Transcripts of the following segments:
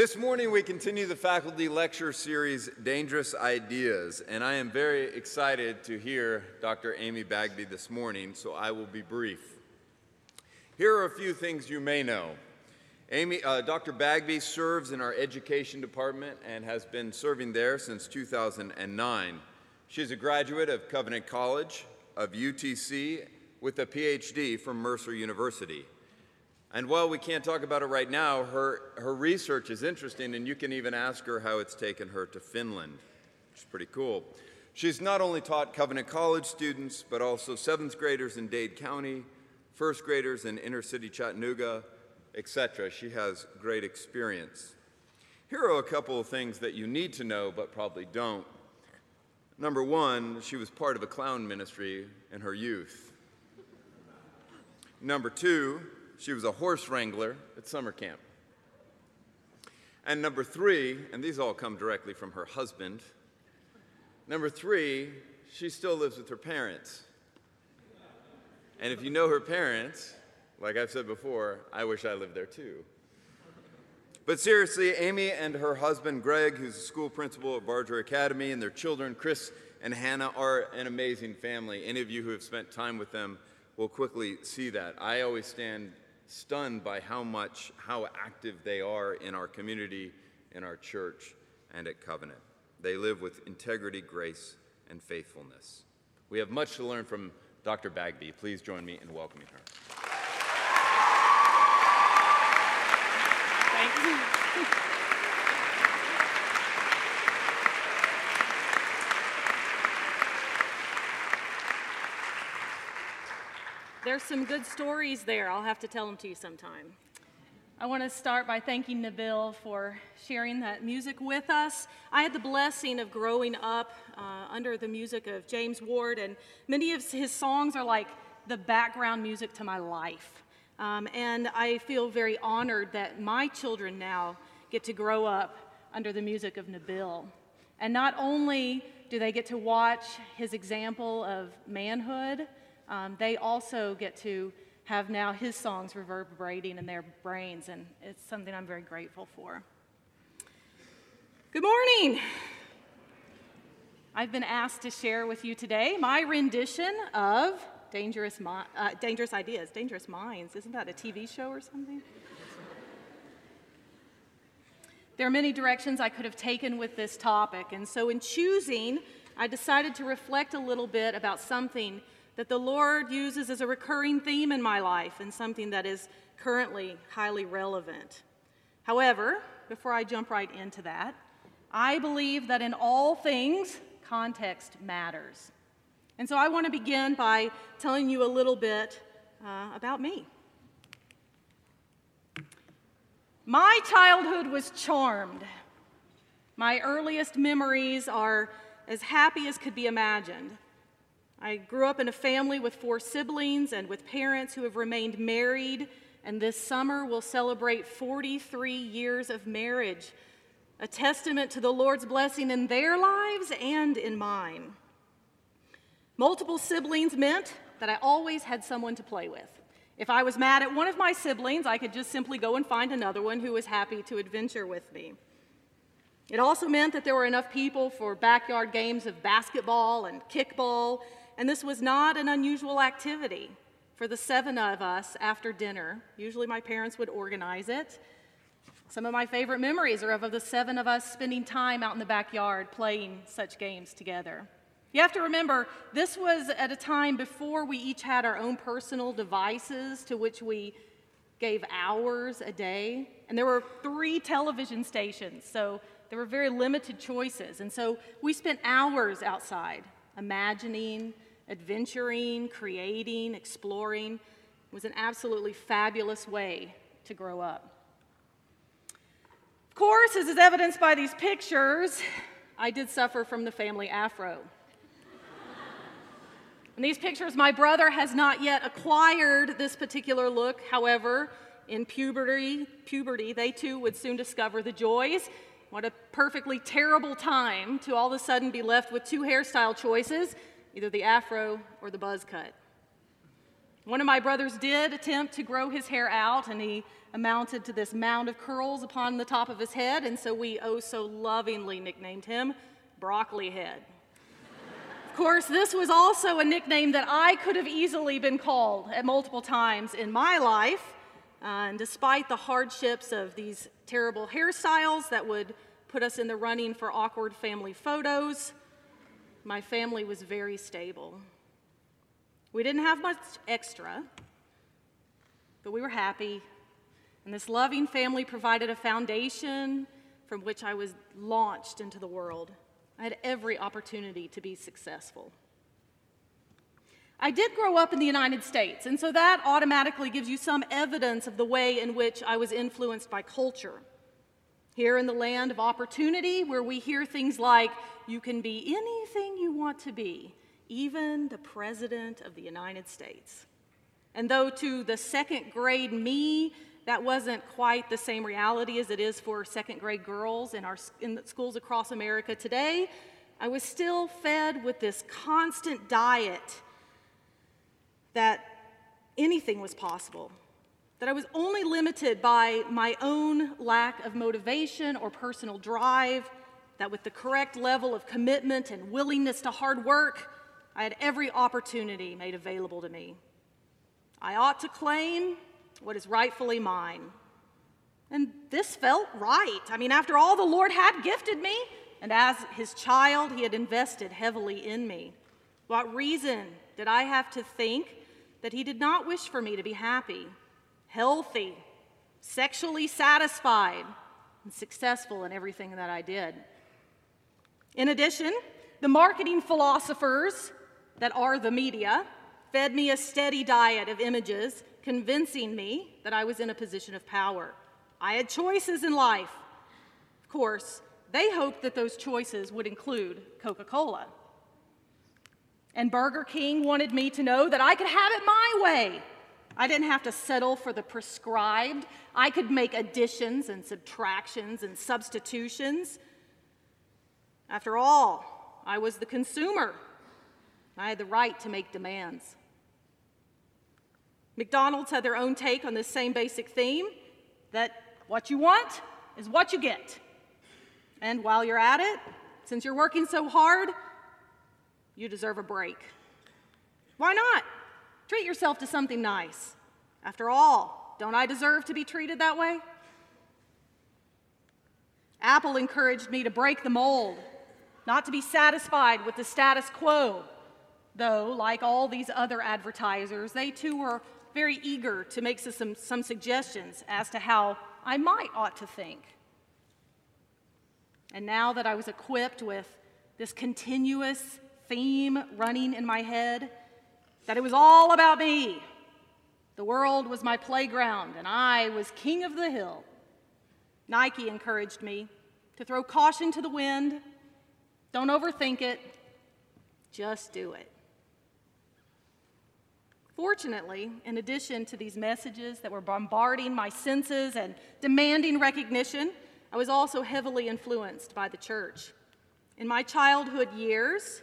This morning, we continue the faculty lecture series, Dangerous Ideas, and I am very excited to hear Dr. Amy Bagby this morning, so I will be brief. Here are a few things you may know. Amy, uh, Dr. Bagby serves in our education department and has been serving there since 2009. She's a graduate of Covenant College, of UTC, with a PhD from Mercer University. And while we can't talk about it right now, her, her research is interesting, and you can even ask her how it's taken her to Finland, which is pretty cool. She's not only taught Covenant College students, but also seventh graders in Dade County, first graders in inner city Chattanooga, etc. She has great experience. Here are a couple of things that you need to know, but probably don't. Number one, she was part of a clown ministry in her youth. Number two, she was a horse wrangler at summer camp. And number three, and these all come directly from her husband. Number three, she still lives with her parents. And if you know her parents, like I've said before, I wish I lived there too. But seriously, Amy and her husband Greg, who's a school principal at Barger Academy, and their children Chris and Hannah are an amazing family. Any of you who have spent time with them will quickly see that. I always stand stunned by how much, how active they are in our community, in our church, and at Covenant. They live with integrity, grace, and faithfulness. We have much to learn from Dr. Bagby. Please join me in welcoming her. Thank you. There's some good stories there. I'll have to tell them to you sometime. I want to start by thanking Nabil for sharing that music with us. I had the blessing of growing up uh, under the music of James Ward, and many of his songs are like the background music to my life. Um, and I feel very honored that my children now get to grow up under the music of Nabil. And not only do they get to watch his example of manhood, um, they also get to have now his songs reverberating in their brains, and it's something I'm very grateful for. Good morning. I've been asked to share with you today my rendition of Dangerous, Mi- uh, Dangerous Ideas, Dangerous Minds. Isn't that a TV show or something? There are many directions I could have taken with this topic, and so in choosing, I decided to reflect a little bit about something that the Lord uses as a recurring theme in my life and something that is currently highly relevant. However, before I jump right into that, I believe that in all things, context matters. And so I want to begin by telling you a little bit uh, about me. My childhood was charmed. My earliest memories are as happy as could be imagined. I grew up in a family with four siblings and with parents who have remained married, and this summer will celebrate 43 years of marriage, a testament to the Lord's blessing in their lives and in mine. Multiple siblings meant that I always had someone to play with. If I was mad at one of my siblings, I could just simply go and find another one who was happy to adventure with me. It also meant that there were enough people for backyard games of basketball and kickball and this was not an unusual activity for the seven of us after dinner. Usually my parents would organize it. Some of my favorite memories are of the seven of us spending time out in the backyard playing such games together. You have to remember, this was at a time before we each had our own personal devices to which we gave hours a day. And there were three television stations, so there were very limited choices. And so we spent hours outside imagining, adventuring, creating, exploring was an absolutely fabulous way to grow up. Of course, as is evidenced by these pictures, I did suffer from the family afro. In these pictures, my brother has not yet acquired this particular look. However, in puberty, puberty, they too would soon discover the joys. What a perfectly terrible time to all of a sudden be left with two hairstyle choices either the afro or the buzz cut. One of my brothers did attempt to grow his hair out, and he amounted to this mound of curls upon the top of his head, and so we oh so lovingly nicknamed him Broccoli Head. of course, this was also a nickname that I could have easily been called at multiple times in my life. Uh, and despite the hardships of these terrible hairstyles that would put us in the running for awkward family photos, my family was very stable. We didn't have much extra, but we were happy. And this loving family provided a foundation from which I was launched into the world. I had every opportunity to be successful. I did grow up in the United States, and so that automatically gives you some evidence of the way in which I was influenced by culture. Here in the land of opportunity, where we hear things like, you can be anything you want to be, even the President of the United States. And though to the second grade me, that wasn't quite the same reality as it is for second grade girls in our in schools across America today, I was still fed with this constant diet that anything was possible, that I was only limited by my own lack of motivation or personal drive, that with the correct level of commitment and willingness to hard work, I had every opportunity made available to me. I ought to claim what is rightfully mine. And this felt right. I mean, after all, the Lord had gifted me, and as his child, he had invested heavily in me. What reason did I have to think that he did not wish for me to be happy, healthy, sexually satisfied, and successful in everything that I did? In addition, the marketing philosophers that are the media fed me a steady diet of images, convincing me that I was in a position of power. I had choices in life. Of course, they hoped that those choices would include Coca Cola. And Burger King wanted me to know that I could have it my way. I didn't have to settle for the prescribed. I could make additions and subtractions and substitutions. After all, I was the consumer. I had the right to make demands. McDonald's had their own take on this same basic theme that what you want is what you get. And while you're at it, since you're working so hard, you deserve a break. Why not? Treat yourself to something nice. After all, don't I deserve to be treated that way? Apple encouraged me to break the mold, not to be satisfied with the status quo, though, like all these other advertisers, they too were very eager to make some, some suggestions as to how I might ought to think. And now that I was equipped with this continuous theme running in my head, that it was all about me, the world was my playground, and I was king of the hill, Nike encouraged me to throw caution to the wind. Don't overthink it, just do it. Fortunately, in addition to these messages that were bombarding my senses and demanding recognition, I was also heavily influenced by the church. In my childhood years,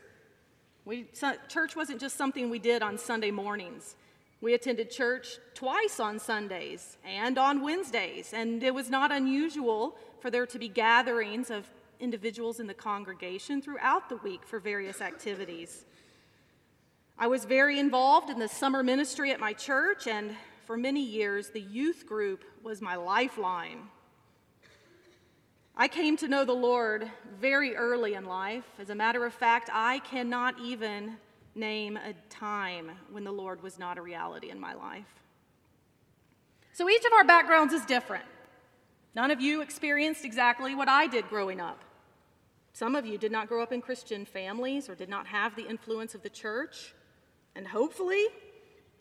we, church wasn't just something we did on Sunday mornings. We attended church twice on Sundays and on Wednesdays, and it was not unusual for there to be gatherings of individuals in the congregation throughout the week for various activities. I was very involved in the summer ministry at my church, and for many years, the youth group was my lifeline. I came to know the Lord very early in life. As a matter of fact, I cannot even name a time when the Lord was not a reality in my life. So each of our backgrounds is different. None of you experienced exactly what I did growing up. Some of you did not grow up in Christian families or did not have the influence of the church. And hopefully,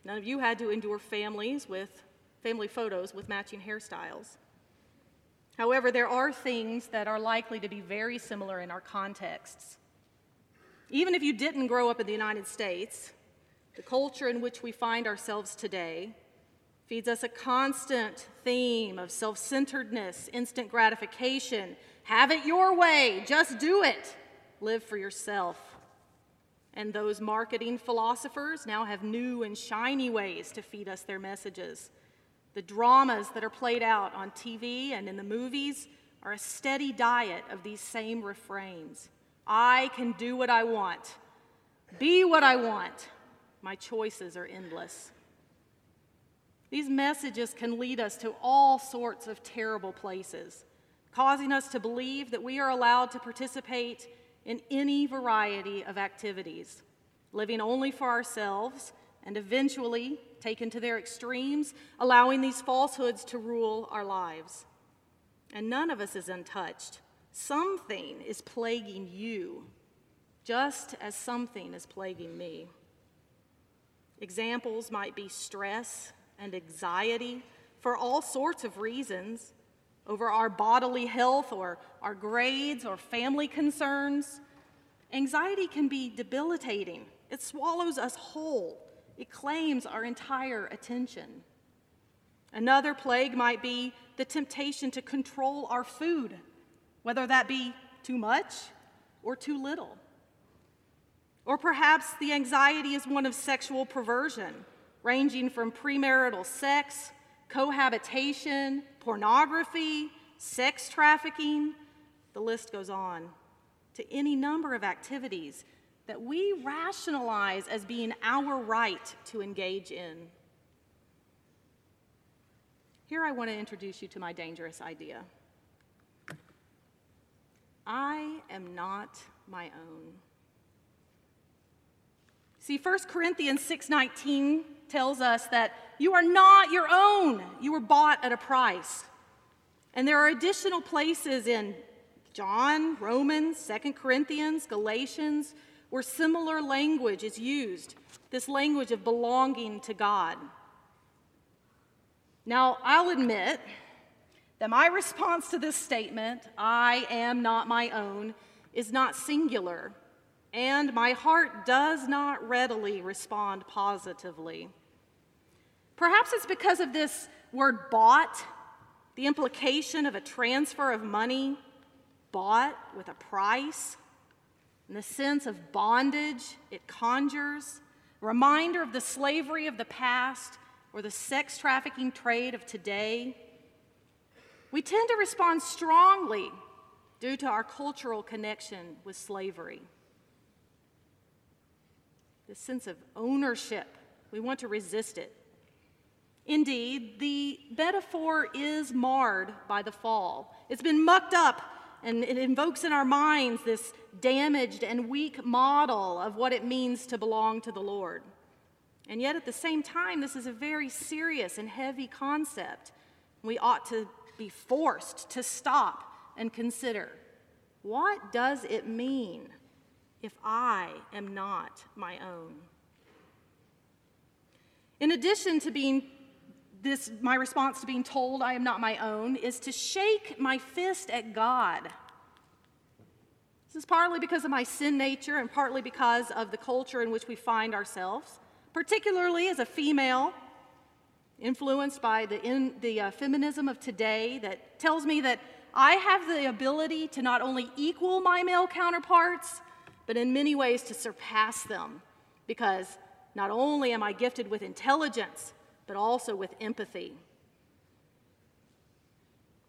none of you had to endure families with family photos with matching hairstyles. However, there are things that are likely to be very similar in our contexts. Even if you didn't grow up in the United States, the culture in which we find ourselves today feeds us a constant theme of self centeredness, instant gratification, have it your way, just do it, live for yourself. And those marketing philosophers now have new and shiny ways to feed us their messages. The dramas that are played out on TV and in the movies are a steady diet of these same refrains I can do what I want, be what I want. My choices are endless. These messages can lead us to all sorts of terrible places, causing us to believe that we are allowed to participate in any variety of activities, living only for ourselves, and eventually, taken to their extremes, allowing these falsehoods to rule our lives. And none of us is untouched. Something is plaguing you, just as something is plaguing me. Examples might be stress and anxiety for all sorts of reasons over our bodily health or our grades or family concerns. Anxiety can be debilitating, it swallows us whole, it claims our entire attention. Another plague might be the temptation to control our food, whether that be too much or too little. Or perhaps the anxiety is one of sexual perversion, ranging from premarital sex, cohabitation, pornography, sex trafficking, the list goes on, to any number of activities that we rationalize as being our right to engage in. Here I want to introduce you to my dangerous idea. I am not my own. See, 1 Corinthians 6:19 tells us that you are not your own. You were bought at a price. And there are additional places in John, Romans, 2 Corinthians, Galatians, where similar language is used, this language of belonging to God. Now, I'll admit that my response to this statement, I am not my own, is not singular and my heart does not readily respond positively. Perhaps it's because of this word bought, the implication of a transfer of money, bought with a price, and the sense of bondage it conjures, reminder of the slavery of the past or the sex trafficking trade of today. We tend to respond strongly due to our cultural connection with slavery The sense of ownership. We want to resist it. Indeed, the metaphor is marred by the fall. It's been mucked up, and it invokes in our minds this damaged and weak model of what it means to belong to the Lord. And yet, at the same time, this is a very serious and heavy concept. We ought to be forced to stop and consider what does it mean if I am not my own? In addition to being this, my response to being told I am not my own is to shake my fist at God. This is partly because of my sin nature and partly because of the culture in which we find ourselves, particularly as a female, influenced by the, in, the uh, feminism of today that tells me that I have the ability to not only equal my male counterparts, but in many ways to surpass them because not only am I gifted with intelligence, but also with empathy.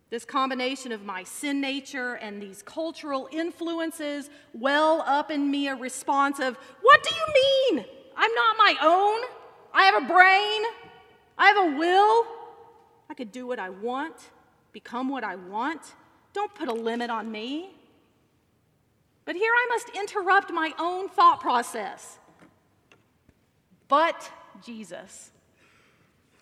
This combination of my sin nature and these cultural influences well up in me a response of, What do you mean? I'm not my own. I have a brain. I have a will. I could do what I want, become what I want. Don't put a limit on me. But here I must interrupt my own thought process. But Jesus.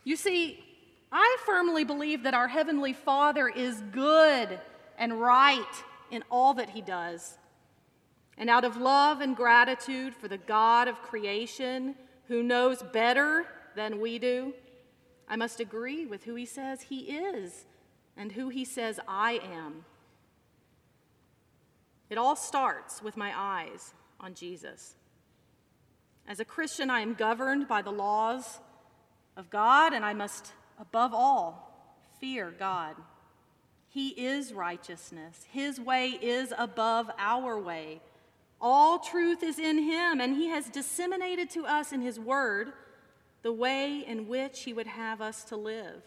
You see, I firmly believe that our Heavenly Father is good and right in all that He does. And out of love and gratitude for the God of creation, who knows better than we do, I must agree with who He says He is and who He says I am. It all starts with my eyes on Jesus. As a Christian, I am governed by the laws of God, and I must, above all, fear God. He is righteousness, His way is above our way. All truth is in him, and he has disseminated to us in his word the way in which he would have us to live.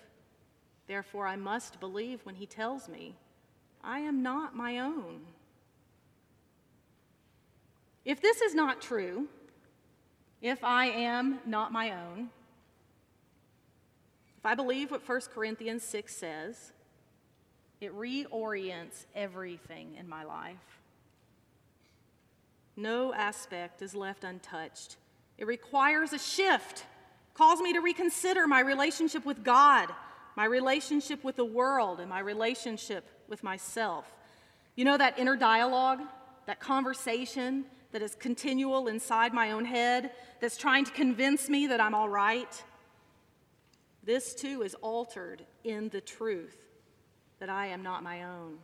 Therefore, I must believe when he tells me, I am not my own. If this is not true, if I am not my own, I believe what 1 Corinthians 6 says, it reorients everything in my life. No aspect is left untouched. It requires a shift, calls me to reconsider my relationship with God, my relationship with the world, and my relationship with myself. You know that inner dialogue, that conversation that is continual inside my own head, that's trying to convince me that I'm all right? This too is altered in the truth that I am not my own.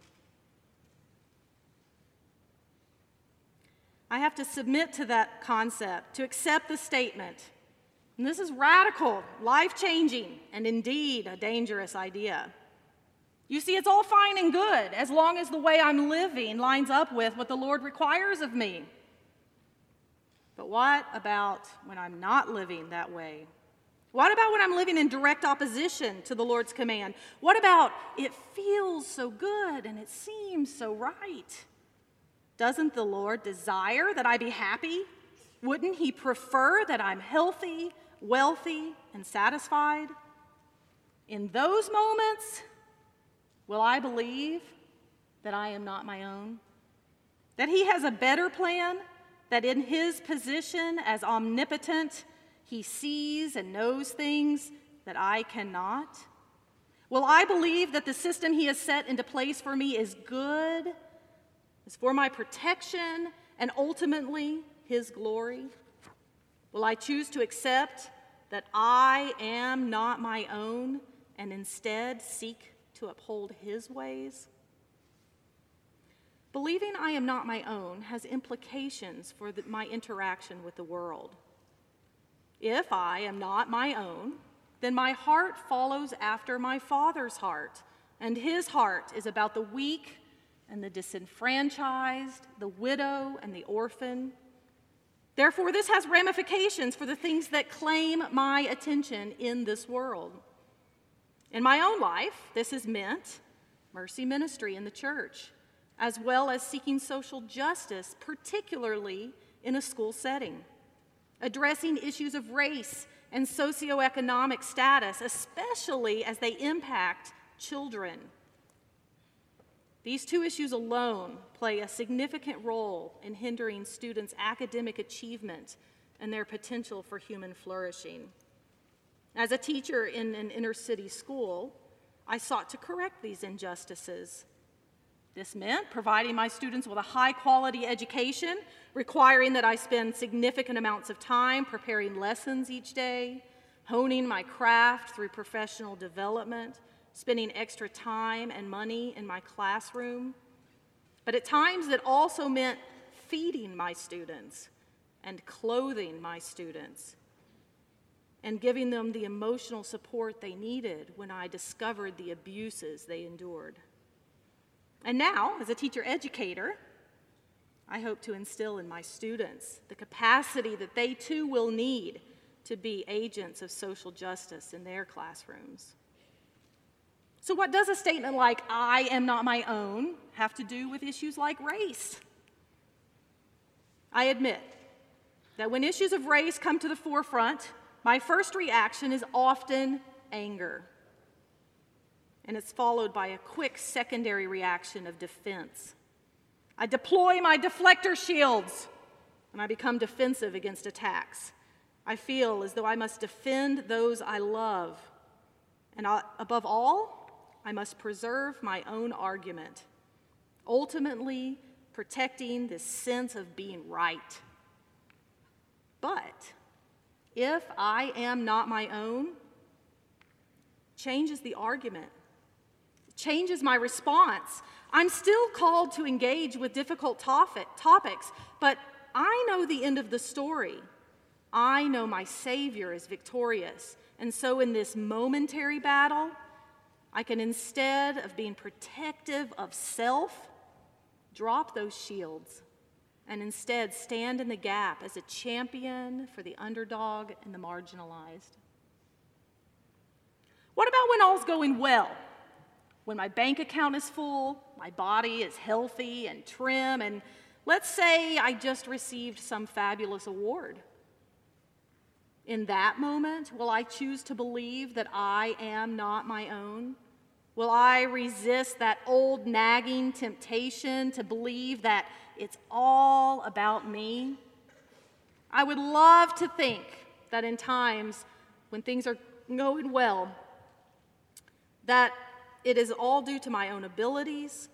I have to submit to that concept, to accept the statement. And this is radical, life changing, and indeed a dangerous idea. You see, it's all fine and good as long as the way I'm living lines up with what the Lord requires of me. But what about when I'm not living that way? What about when I'm living in direct opposition to the Lord's command? What about it feels so good and it seems so right? Doesn't the Lord desire that I be happy? Wouldn't He prefer that I'm healthy, wealthy, and satisfied? In those moments, will I believe that I am not my own? That He has a better plan? That in His position as omnipotent, he sees and knows things that I cannot? Will I believe that the system He has set into place for me is good, is for my protection, and ultimately His glory? Will I choose to accept that I am not my own and instead seek to uphold His ways? Believing I am not my own has implications for the, my interaction with the world. If I am not my own, then my heart follows after my Father's heart, and his heart is about the weak and the disenfranchised, the widow and the orphan. Therefore, this has ramifications for the things that claim my attention in this world. In my own life, this has meant mercy ministry in the church, as well as seeking social justice, particularly in a school setting addressing issues of race and socioeconomic status, especially as they impact children. These two issues alone play a significant role in hindering students' academic achievement and their potential for human flourishing. As a teacher in an inner city school, I sought to correct these injustices this meant providing my students with a high quality education, requiring that I spend significant amounts of time preparing lessons each day, honing my craft through professional development, spending extra time and money in my classroom. But at times it also meant feeding my students and clothing my students and giving them the emotional support they needed when I discovered the abuses they endured. And now, as a teacher educator, I hope to instill in my students the capacity that they too will need to be agents of social justice in their classrooms. So, what does a statement like, I am not my own, have to do with issues like race? I admit that when issues of race come to the forefront, my first reaction is often anger and it's followed by a quick secondary reaction of defense. I deploy my deflector shields and I become defensive against attacks. I feel as though I must defend those I love. And I, above all, I must preserve my own argument, ultimately protecting this sense of being right. But if I am not my own, changes the argument changes my response. I'm still called to engage with difficult topic, topics, but I know the end of the story. I know my Savior is victorious. And so, in this momentary battle, I can instead of being protective of self, drop those shields and instead stand in the gap as a champion for the underdog and the marginalized? What about when all's going well? When my bank account is full, my body is healthy and trim, and let's say I just received some fabulous award. In that moment, will I choose to believe that I am not my own? Will I resist that old nagging temptation to believe that it's all about me? I would love to think that in times when things are going well, that it is all due to my own abilities,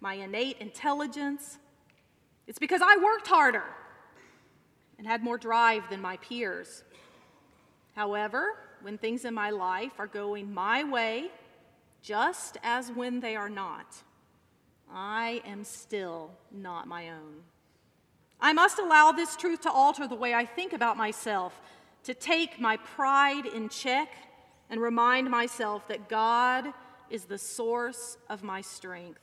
my innate intelligence. It's because I worked harder and had more drive than my peers. However, when things in my life are going my way, just as when they are not, I am still not my own. I must allow this truth to alter the way I think about myself, to take my pride in check and remind myself that God is the source of my strength,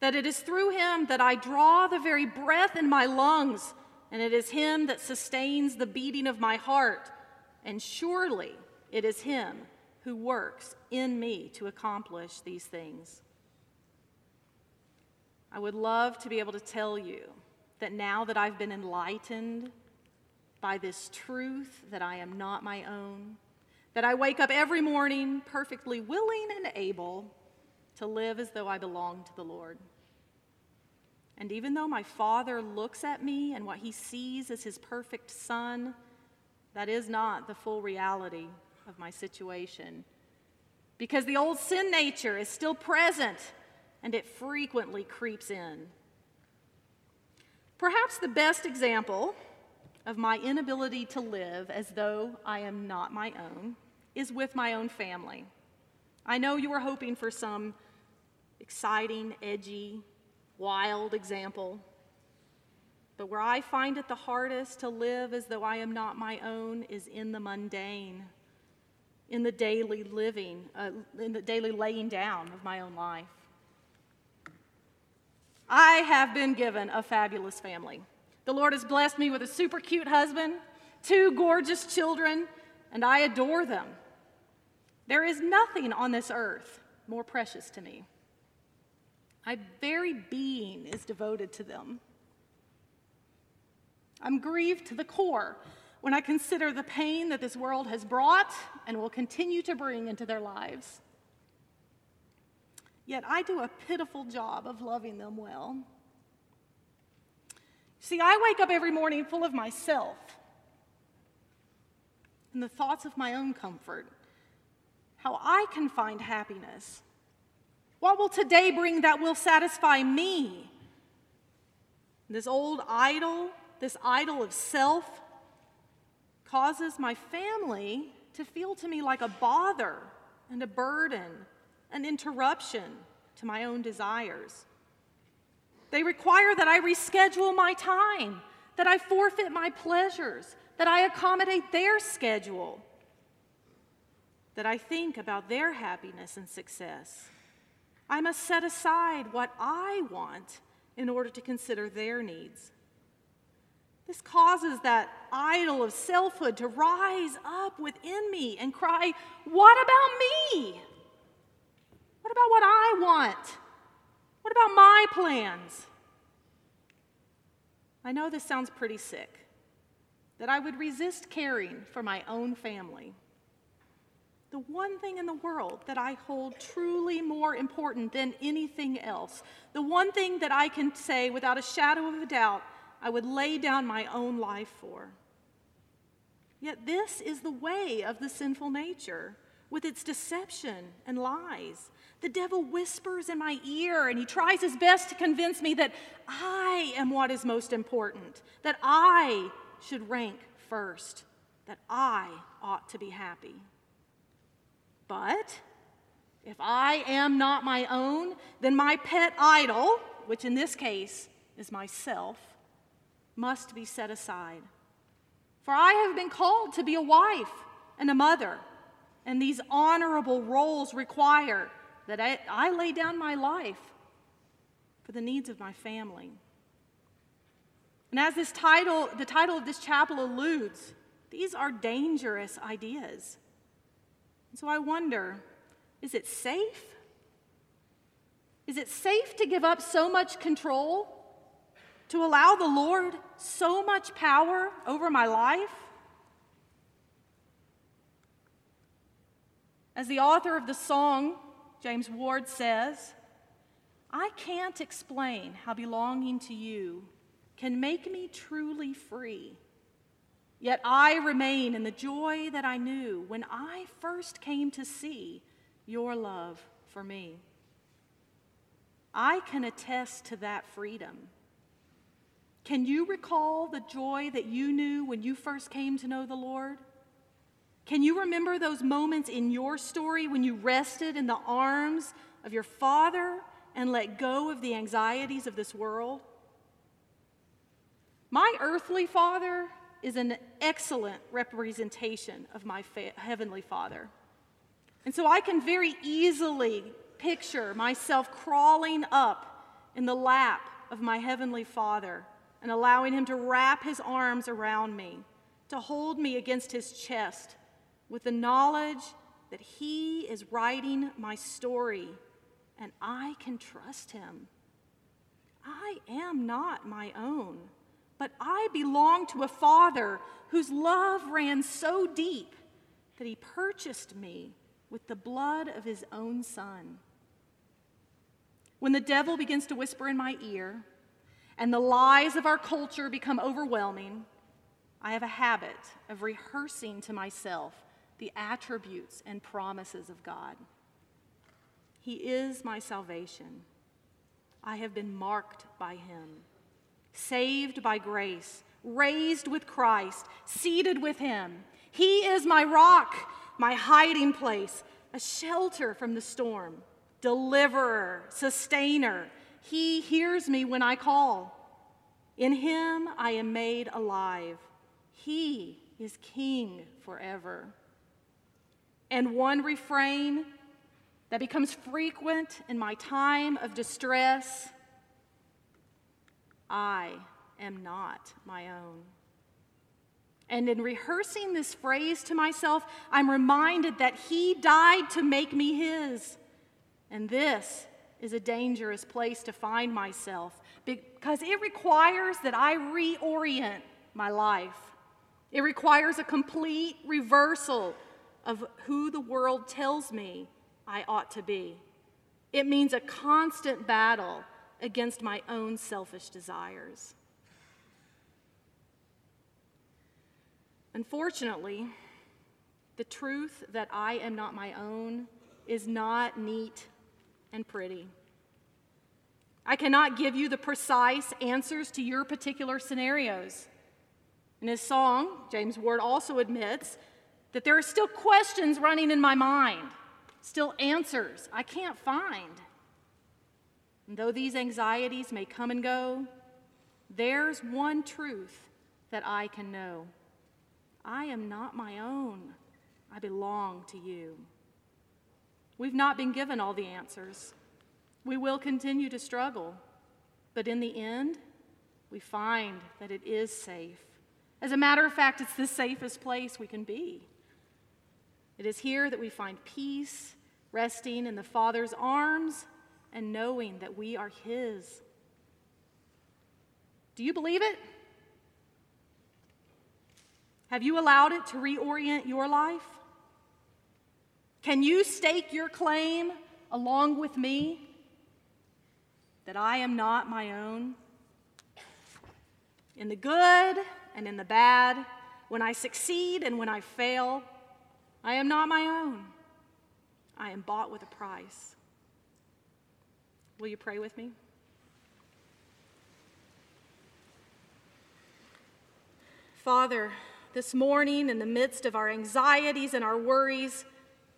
that it is through Him that I draw the very breath in my lungs, and it is Him that sustains the beating of my heart, and surely it is Him who works in me to accomplish these things. I would love to be able to tell you that now that I've been enlightened by this truth that I am not my own, that I wake up every morning perfectly willing and able to live as though I belong to the Lord. And even though my Father looks at me and what he sees is his perfect Son, that is not the full reality of my situation. Because the old sin nature is still present and it frequently creeps in. Perhaps the best example of my inability to live as though I am not my own is with my own family. I know you were hoping for some exciting, edgy, wild example. But where I find it the hardest to live as though I am not my own is in the mundane, in the daily living, uh, in the daily laying down of my own life. I have been given a fabulous family. The Lord has blessed me with a super cute husband, two gorgeous children, and I adore them. There is nothing on this earth more precious to me. My very being is devoted to them. I'm grieved to the core when I consider the pain that this world has brought and will continue to bring into their lives. Yet I do a pitiful job of loving them well. See, I wake up every morning full of myself and the thoughts of my own comfort how I can find happiness. What will today bring that will satisfy me? This old idol, this idol of self, causes my family to feel to me like a bother and a burden, an interruption to my own desires. They require that I reschedule my time, that I forfeit my pleasures, that I accommodate their schedule that I think about their happiness and success. I must set aside what I want in order to consider their needs. This causes that idol of selfhood to rise up within me and cry, What about me? What about what I want? What about my plans? I know this sounds pretty sick, that I would resist caring for my own family the one thing in the world that I hold truly more important than anything else, the one thing that I can say without a shadow of a doubt I would lay down my own life for. Yet this is the way of the sinful nature with its deception and lies. The devil whispers in my ear and he tries his best to convince me that I am what is most important, that I should rank first, that I ought to be happy. But if I am not my own, then my pet idol, which in this case is myself, must be set aside. For I have been called to be a wife and a mother, and these honorable roles require that I, I lay down my life for the needs of my family. And as this title, the title of this chapel alludes, these are dangerous ideas. So I wonder is it safe? Is it safe to give up so much control? To allow the Lord so much power over my life? As the author of the song, James Ward says, I can't explain how belonging to you can make me truly free. Yet I remain in the joy that I knew when I first came to see your love for me. I can attest to that freedom. Can you recall the joy that you knew when you first came to know the Lord? Can you remember those moments in your story when you rested in the arms of your Father and let go of the anxieties of this world? My earthly Father is an excellent representation of my fa- Heavenly Father. And so I can very easily picture myself crawling up in the lap of my Heavenly Father and allowing Him to wrap His arms around me, to hold me against His chest with the knowledge that He is writing my story and I can trust Him. I am not my own, but I belong to a Father whose love ran so deep that He purchased me with the blood of His own Son. When the devil begins to whisper in my ear and the lies of our culture become overwhelming, I have a habit of rehearsing to myself the attributes and promises of God. He is my salvation. I have been marked by Him, saved by grace, raised with Christ, seated with Him. He is my rock, my hiding place, a shelter from the storm, deliverer, sustainer. He hears me when I call. In Him I am made alive. He is King forever. And one refrain that becomes frequent in my time of distress I am not my own. And in rehearsing this phrase to myself, I'm reminded that He died to make me His. And this is a dangerous place to find myself because it requires that I reorient my life. It requires a complete reversal of who the world tells me I ought to be. It means a constant battle against my own selfish desires. Unfortunately, the truth that I am not my own is not neat and pretty. I cannot give you the precise answers to your particular scenarios. In his song, James Ward also admits that there are still questions running in my mind, still answers I can't find. And though these anxieties may come and go, there's one truth that I can know I am not my own, I belong to you. We've not been given all the answers. We will continue to struggle, but in the end, we find that it is safe. As a matter of fact, it's the safest place we can be. It is here that we find peace, resting in the Father's arms and knowing that we are His. Do you believe it? Have you allowed it to reorient your life? Can you stake your claim along with me that I am not my own? In the good and in the bad, when I succeed and when I fail, I am not my own. I am bought with a price. Will you pray with me? Father, this morning, in the midst of our anxieties and our worries,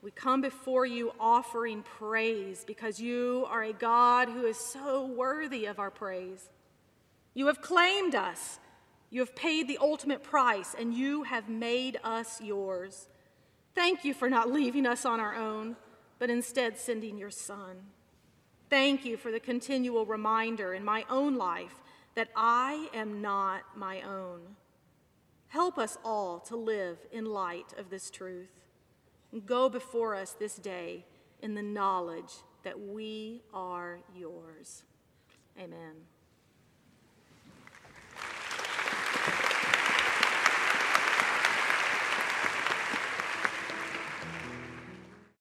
we come before you offering praise because you are a God who is so worthy of our praise. You have claimed us, you have paid the ultimate price, and you have made us yours. Thank you for not leaving us on our own, but instead sending your Son. Thank you for the continual reminder in my own life that I am not my own. Help us all to live in light of this truth. Go before us this day in the knowledge that we are yours. Amen.